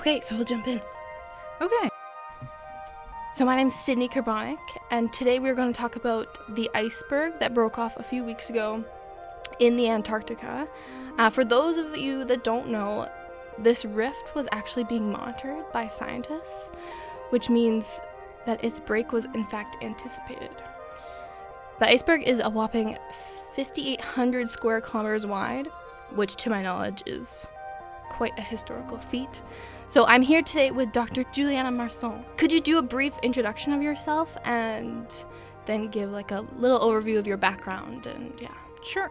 Okay, so we'll jump in. Okay. So my name's Sydney Carbonic, and today we're going to talk about the iceberg that broke off a few weeks ago in the Antarctica. Uh, for those of you that don't know, this rift was actually being monitored by scientists, which means that its break was in fact anticipated. The iceberg is a whopping 5,800 square kilometers wide, which to my knowledge is quite a historical feat. So I'm here today with Dr. Juliana Marson. Could you do a brief introduction of yourself and then give like a little overview of your background and yeah. Sure.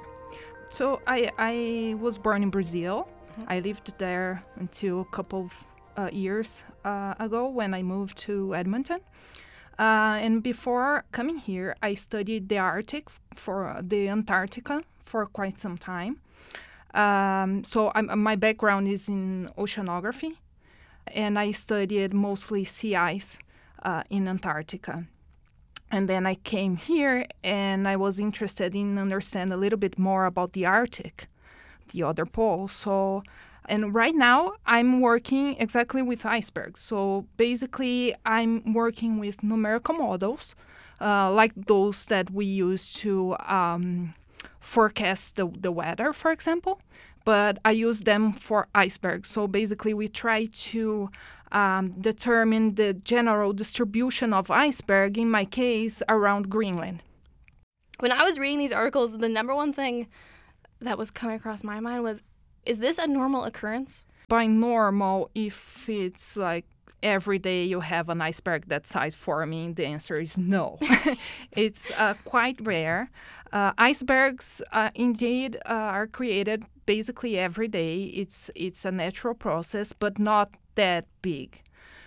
So I I was born in Brazil. I lived there until a couple of uh, years uh, ago when I moved to Edmonton. Uh, and before coming here, I studied the Arctic for the Antarctica for quite some time. Um, so I'm, my background is in oceanography, and I studied mostly sea ice uh, in Antarctica. And then I came here and I was interested in understand a little bit more about the Arctic, the other pole. So, and right now I'm working exactly with icebergs. So basically, I'm working with numerical models, uh, like those that we use to um, forecast the, the weather, for example but I use them for icebergs. So basically, we try to um, determine the general distribution of iceberg, in my case, around Greenland. When I was reading these articles, the number one thing that was coming across my mind was is this a normal occurrence? By normal, if it's like every day you have an iceberg that size forming, the answer is no. it's uh, quite rare. Uh, icebergs, uh, indeed, uh, are created basically every day. It's it's a natural process, but not that big.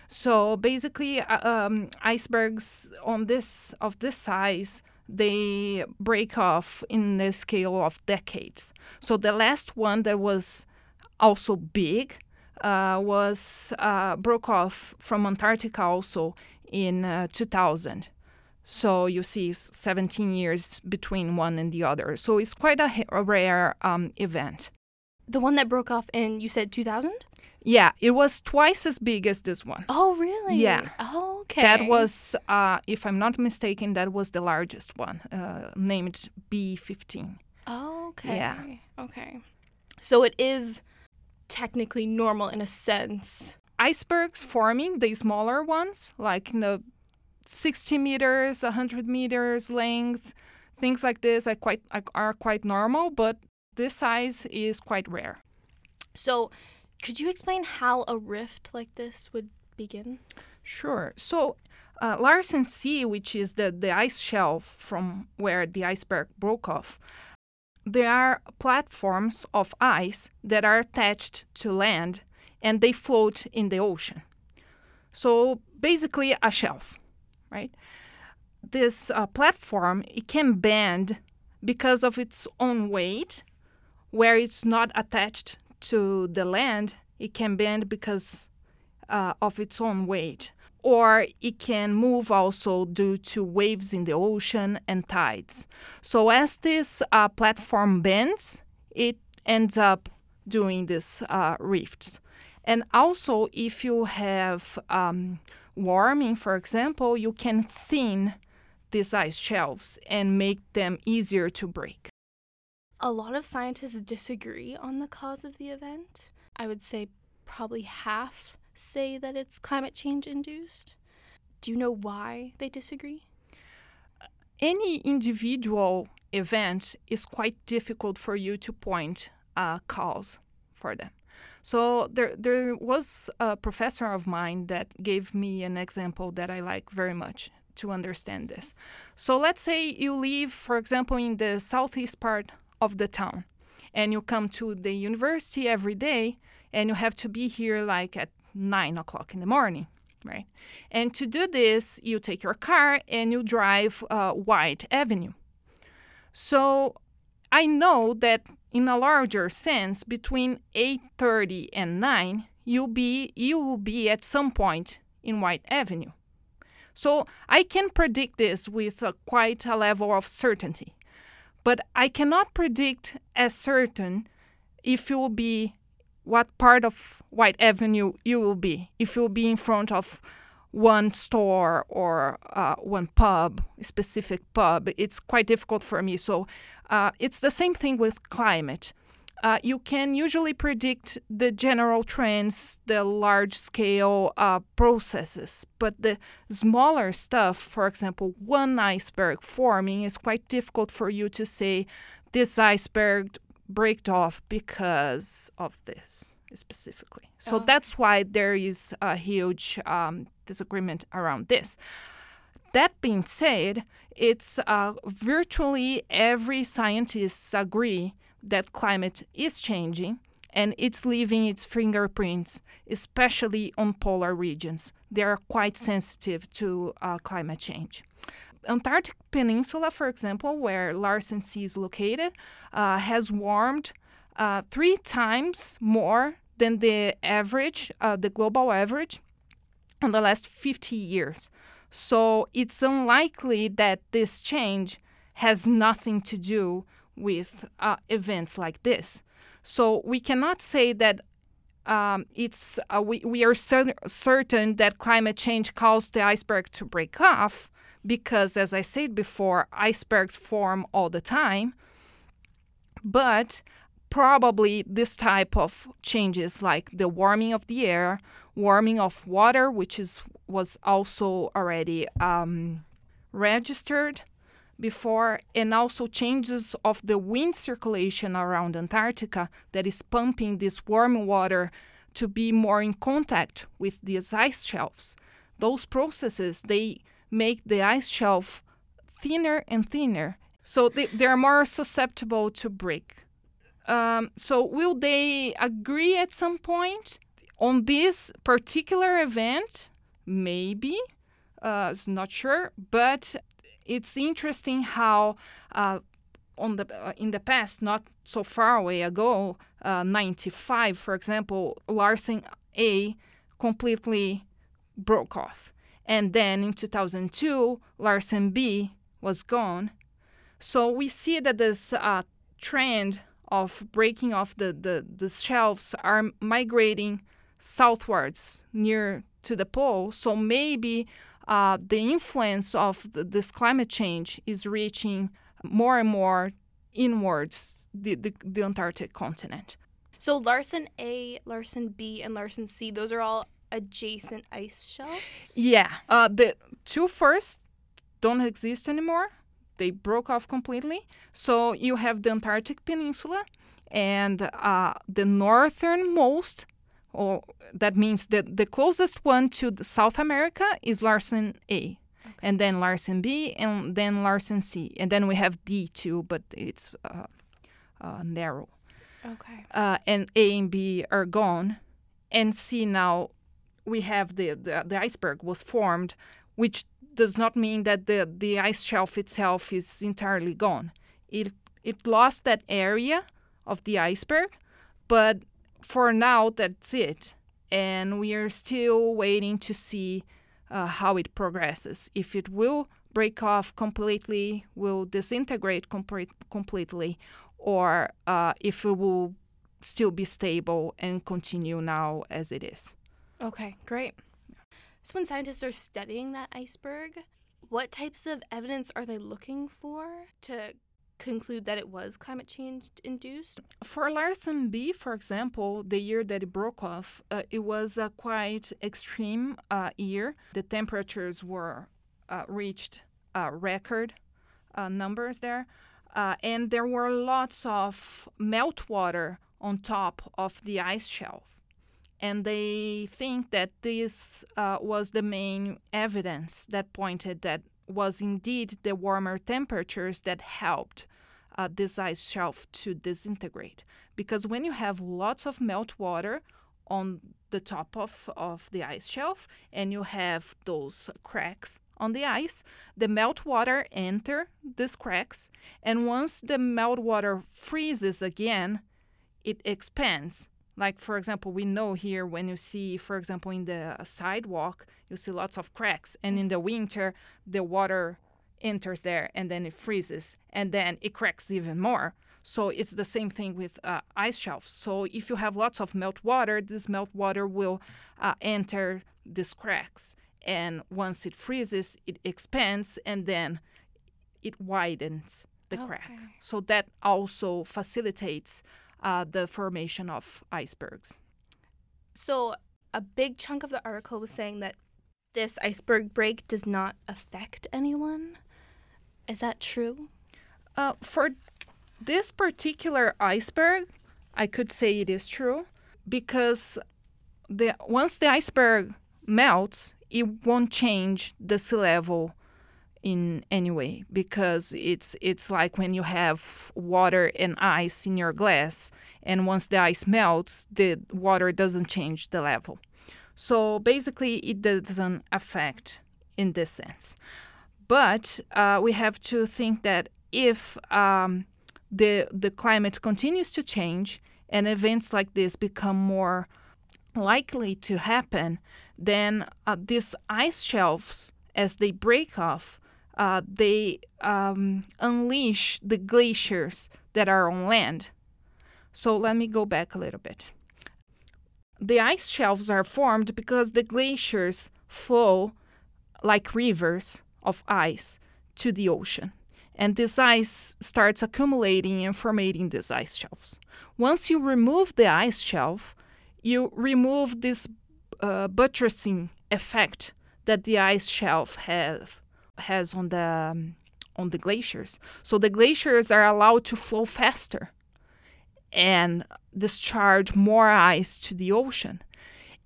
So basically, uh, um, icebergs on this of this size they break off in the scale of decades. So the last one that was also big uh, was uh, broke off from Antarctica also in uh, 2000. So you see 17 years between one and the other. So it's quite a, a rare um, event. The one that broke off in, you said 2000? Yeah, it was twice as big as this one. Oh, really? Yeah. Oh, okay. That was, uh, if I'm not mistaken, that was the largest one, uh, named B15. Oh, okay. Yeah. Okay. So it is technically normal in a sense. Icebergs forming, the smaller ones, like in the 60 meters, 100 meters length, things like this are quite are quite normal, but this size is quite rare. So, could you explain how a rift like this would begin? Sure. So, uh, Larsen C, which is the, the ice shelf from where the iceberg broke off, there are platforms of ice that are attached to land and they float in the ocean. So, basically, a shelf right? This uh, platform it can bend because of its own weight, where it's not attached to the land. It can bend because uh, of its own weight, or it can move also due to waves in the ocean and tides. So as this uh, platform bends, it ends up doing these uh, rifts. And also, if you have um, warming, for example, you can thin these ice shelves and make them easier to break. A lot of scientists disagree on the cause of the event. I would say probably half say that it's climate change induced. Do you know why they disagree? Any individual event is quite difficult for you to point a cause for them. So there, there was a professor of mine that gave me an example that I like very much to understand this. So let's say you live, for example, in the southeast part of the town, and you come to the university every day, and you have to be here like at nine o'clock in the morning, right? And to do this, you take your car and you drive uh, Whyte Avenue. So I know that in a larger sense, between 8:30 and 9, you'll be you will be at some point in Whyte Avenue. So I can predict this with a, quite a level of certainty, but I cannot predict as certain if you will be what part of Whyte Avenue you will be. If you'll be in front of one store or uh, one pub, specific pub, it's quite difficult for me. So uh, it's the same thing with climate. Uh, you can usually predict the general trends, the large scale uh, processes, but the smaller stuff, for example, one iceberg forming, is quite difficult for you to say this iceberg break off because of this specifically. So oh. that's why there is a huge um, disagreement around this. That being said, it's uh, virtually every scientist agree that climate is changing and it's leaving its fingerprints, especially on polar regions. They are quite sensitive to uh, climate change. Antarctic Peninsula, for example, where Larsen C is located, uh, has warmed uh, three times more than the average, uh, the global average, in the last 50 years. So it's unlikely that this change has nothing to do with uh, events like this. So we cannot say that um, it's uh, we, we are cer- certain that climate change caused the iceberg to break off because, as I said before, icebergs form all the time. But probably this type of changes, like the warming of the air, warming of water, which is was also already um, registered before, and also changes of the wind circulation around Antarctica that is pumping this warm water to be more in contact with these ice shelves. Those processes they make the ice shelf thinner and thinner. So they, they're more susceptible to break. Um, so will they agree at some point on this particular event? Maybe. Uh, it's not sure, but it's interesting how uh, on the uh, in the past, not so far away ago, uh, 95, for example, Larsen A completely broke off. And then in 2002, Larsen B was gone. So we see that this uh, trend of breaking off the, the, the shelves are migrating southwards near to the pole. So maybe uh, the influence of the, this climate change is reaching more and more inwards the, the, the Antarctic continent. So Larsen A, Larsen B, and Larsen C, those are all adjacent ice shelves? Yeah. Uh, the two first don't exist anymore. They broke off completely. So you have the Antarctic Peninsula and uh, the northernmost, or that means that the closest one to South America is Larsen A. Okay. And then Larsen B, and then Larsen C, and then we have D too, but it's uh, uh narrow. Okay. Uh, and A and B are gone, and C now we have the, the, the iceberg was formed, which does not mean that the, the ice shelf itself is entirely gone. It it lost that area of the iceberg, but for now that's it, and we are still waiting to see uh, how it progresses. If it will break off completely, will disintegrate complete, completely, or uh, if it will still be stable and continue now as it is. Okay, great. So, when scientists are studying that iceberg, what types of evidence are they looking for to conclude that it was climate change induced? For Larsen B, for example, the year that it broke off, uh, it was a quite extreme uh, year. The temperatures were uh, reached uh, record uh, numbers there, uh, and there were lots of meltwater on top of the ice shelf and they think that this uh, was the main evidence that pointed that was indeed the warmer temperatures that helped uh, this ice shelf to disintegrate. Because when you have lots of meltwater on the top of, of the ice shelf and you have those cracks on the ice, the meltwater enter these cracks, and once the meltwater freezes again, it expands like, for example, we know here when you see, for example, in the sidewalk, you see lots of cracks. And in the winter, the water enters there and then it freezes and then it cracks even more. So it's the same thing with uh, ice shelves. So if you have lots of melt water, this melt water will uh, enter these cracks. And once it freezes, it expands and then it widens the okay. crack. So that also facilitates uh, the formation of icebergs. So a big chunk of the article was saying that this iceberg break does not affect anyone. Is that true? Uh, for this particular iceberg, I could say it is true because the once the iceberg melts, it won't change the sea level in any way because it's it's like when you have water and ice in your glass and once the ice melts the water doesn't change the level. So basically it doesn't affect in this sense. But uh, we have to think that if um, the the climate continues to change and events like this become more likely to happen, then uh, these ice shelves, as they break off, uh, they um, unleash the glaciers that are on land. So let me go back a little bit. The ice shelves are formed because the glaciers flow like rivers of ice to the ocean. And this ice starts accumulating and formating these ice shelves. Once you remove the ice shelf, you remove this uh, buttressing effect that the ice shelf have, has on the um, on the glaciers. So the glaciers are allowed to flow faster and discharge more ice to the ocean.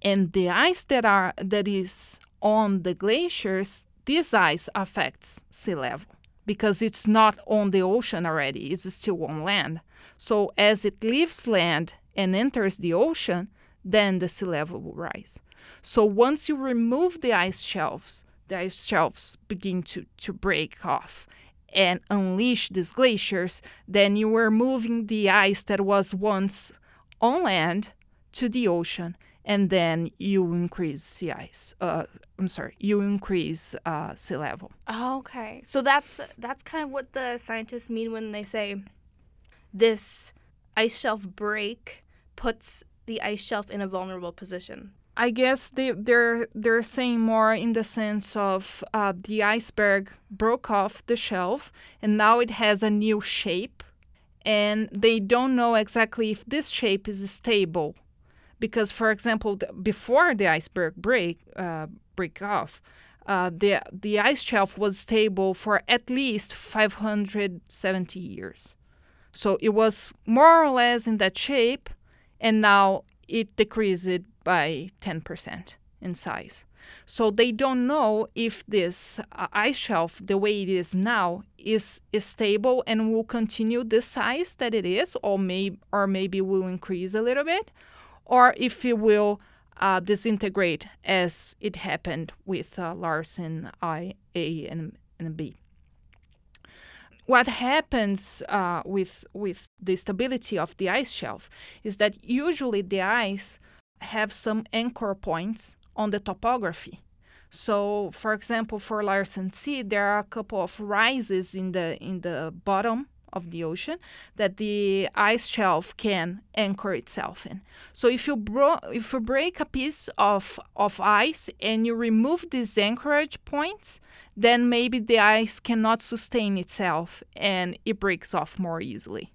And the ice that are that is on the glaciers, this ice affects sea level because it's not on the ocean already, it's still on land. So as it leaves land and enters the ocean, then the sea level will rise. So once you remove the ice shelves, the ice shelves begin to, to break off and unleash these glaciers, then you are moving the ice that was once on land to the ocean, and then you increase sea ice. Uh, I'm sorry, you increase uh, sea level. okay, so that's that's kind of what the scientists mean when they say this ice shelf break puts the ice shelf in a vulnerable position? I guess they they're they're saying more in the sense of uh, the iceberg broke off the shelf and now it has a new shape, and they don't know exactly if this shape is stable, because for example, before the iceberg break uh, break off, uh, the the ice shelf was stable for at least 570 years, so it was more or less in that shape and now it decreased by 10% in size. So they don't know if this uh, ice shelf, the way it is now, is, is stable and will continue the size that it is, or may or maybe will increase a little bit, or if it will uh, disintegrate as it happened with uh, Larsen I, A, and, and B what happens uh, with with the stability of the ice shelf is that usually the ice have some anchor points on the topography. So, for example, for Larsen C, there are a couple of rises in the in the bottom of the ocean that the ice shelf can anchor itself in. So if you bro- if you break a piece of of ice and you remove these anchorage points, then maybe the ice cannot sustain itself and it breaks off more easily.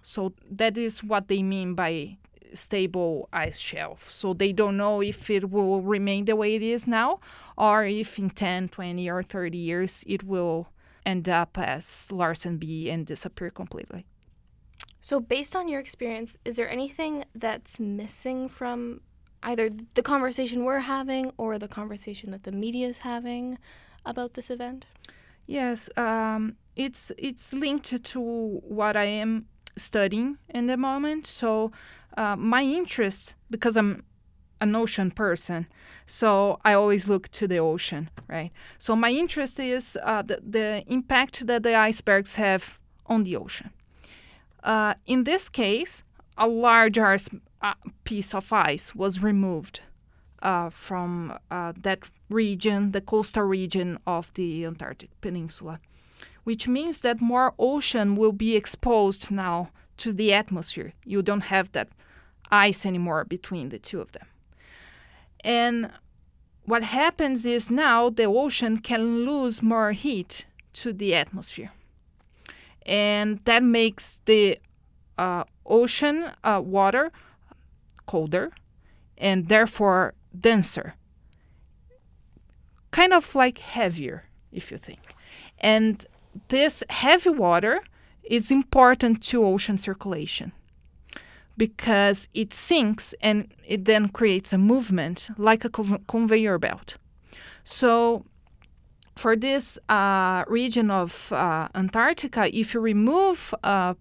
So that is what they mean by stable ice shelf. So they don't know if it will remain the way it is now or if in 10, 20 or 30 years it will end up as Larsen B and disappear completely. So, based on your experience, is there anything that's missing from either the conversation we're having or the conversation that the media is having about this event? Yes, um, it's it's linked to what I am studying in the moment. So, uh, my interest, because I'm an ocean person, so I always look to the ocean, right? So my interest is uh, the, the impact that the icebergs have on the ocean. Uh, in this case, a large uh, piece of ice was removed uh, from uh, that region, the coastal region of the Antarctic Peninsula, which means that more ocean will be exposed now to the atmosphere. You don't have that ice anymore between the two of them. And what happens is now the ocean can lose more heat to the atmosphere. And that makes the uh, ocean uh, water colder and therefore denser. Kind of like heavier, if you think. And this heavy water is important to ocean circulation because it sinks and it then creates a movement like a conveyor belt. So, for this uh, region of uh, Antarctica, if you remove a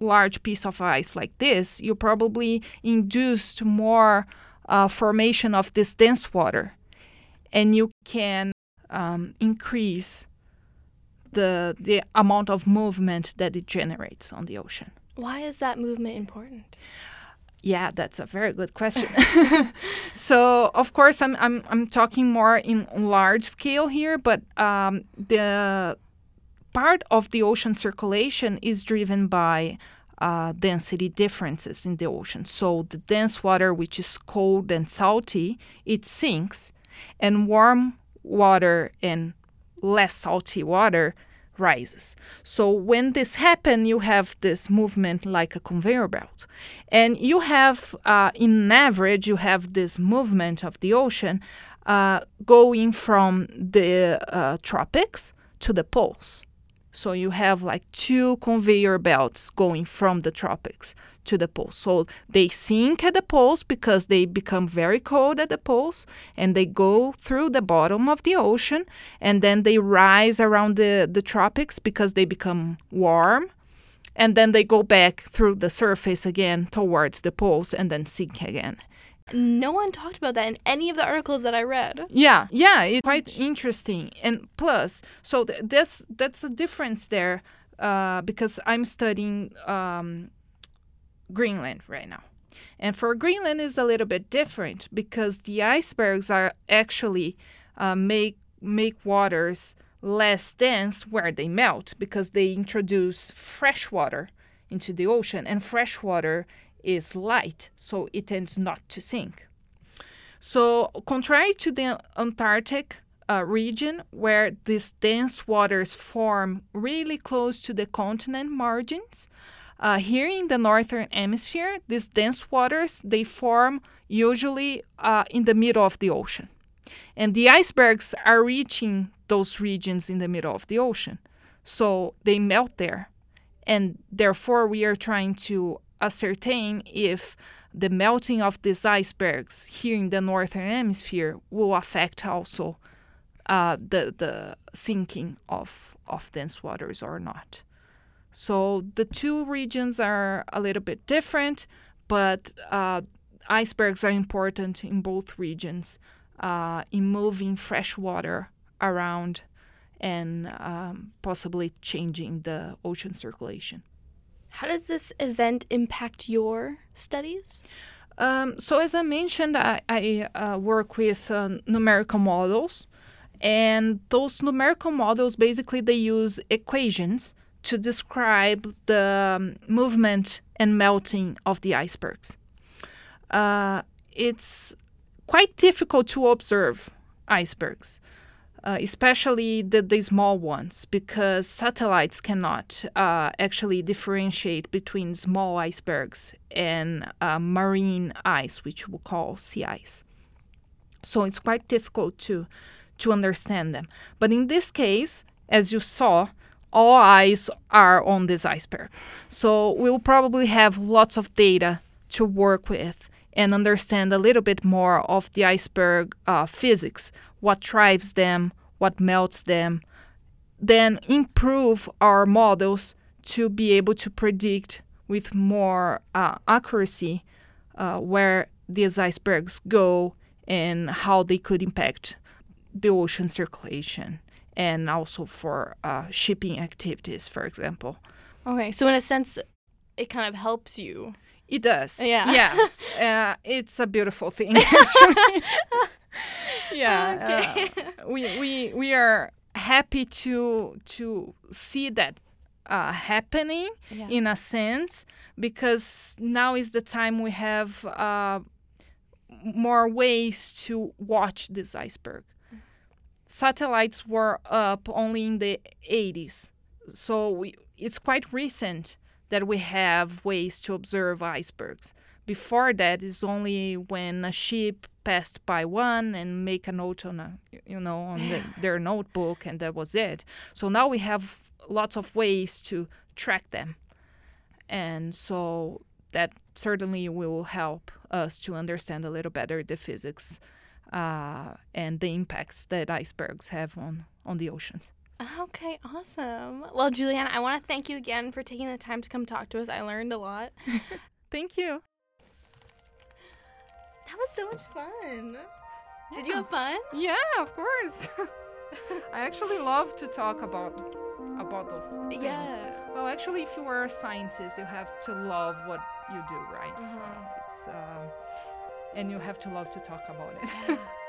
large piece of ice like this, you probably induced more uh, formation of this dense water, and you can um, increase the the amount of movement that it generates on the ocean. Why is that movement important? Yeah, that's a very good question. so, of course, I'm, I'm, I'm talking more in large scale here, but um, the part of the ocean circulation is driven by uh, density differences in the ocean. So, the dense water, which is cold and salty, it sinks, and warm water and less salty water rises. So when this happens, you have this movement like a conveyor belt. And you have, uh, in average, you have this movement of the ocean uh, going from the uh, tropics to the poles. So you have like two conveyor belts going from the tropics to the poles. So they sink at the poles because they become very cold at the poles and they go through the bottom of the ocean and then they rise around the, the tropics because they become warm. And then they go back through the surface again towards the poles and then sink again no one talked about that in any of the articles that I read. Yeah, yeah, it's quite interesting. And plus, so th- that's that's a difference there uh, because I'm studying um, Greenland right now. And for Greenland is a little bit different because the icebergs are actually uh, make make waters less dense where they melt because they introduce fresh water into the ocean and fresh water is light, so it tends not to sink. So, contrary to the Antarctic uh, region, where these dense waters form really close to the continent margins, uh, here in the northern hemisphere, these dense waters they form usually uh, in the middle of the ocean, and the icebergs are reaching those regions in the middle of the ocean, so they melt there, and therefore we are trying to ascertain if the melting of these icebergs here in the northern hemisphere will affect also uh, the the sinking of of dense waters or not. So the two regions are a little bit different, but uh, icebergs are important in both regions uh, in moving fresh water around and um, possibly changing the ocean circulation. How does this event impact your studies? Um, so, as I mentioned, I, I uh, work with uh, numerical models, and those numerical models basically they use equations to describe the um, movement and melting of the icebergs. Uh, it's quite difficult to observe icebergs uh, especially the, the small ones, because satellites cannot uh, actually differentiate between small icebergs and uh, marine ice, which we call sea ice. So it's quite difficult to to understand them. But in this case, as you saw, all eyes are on this iceberg. So we'll probably have lots of data to work with and understand a little bit more of the iceberg uh, physics, what drives them, what melts them, then improve our models to be able to predict with more uh, accuracy uh, where these icebergs go and how they could impact the ocean circulation and also for uh, shipping activities, for example. Okay, so in a sense, it kind of helps you. It does. Yeah. Yes. uh, it's a beautiful thing, actually. yeah. Okay. Uh, we, we, we are happy to to see that uh, happening Yeah. in a sense because now is the time we have uh, more ways to watch this iceberg. Satellites were up only in the 80s, so we, it's quite recent that we have ways to observe icebergs. Before that is only when a ship passed by one and make a note on a you know on the, their notebook and that was it. So now we have lots of ways to track them, and so that certainly will help us to understand a little better the physics uh, and the impacts that icebergs have on on the oceans. Okay, awesome. Well, Juliana, I want to thank you again for taking the time to come talk to us. I learned a lot. Thank you. That was so much fun. Did you have fun? Yeah, of course. I actually love to talk about about those things. Yeah. Well, actually, if you are a scientist, you have to love what you do, right? So Mhm. it's um, and you have to love to talk about it.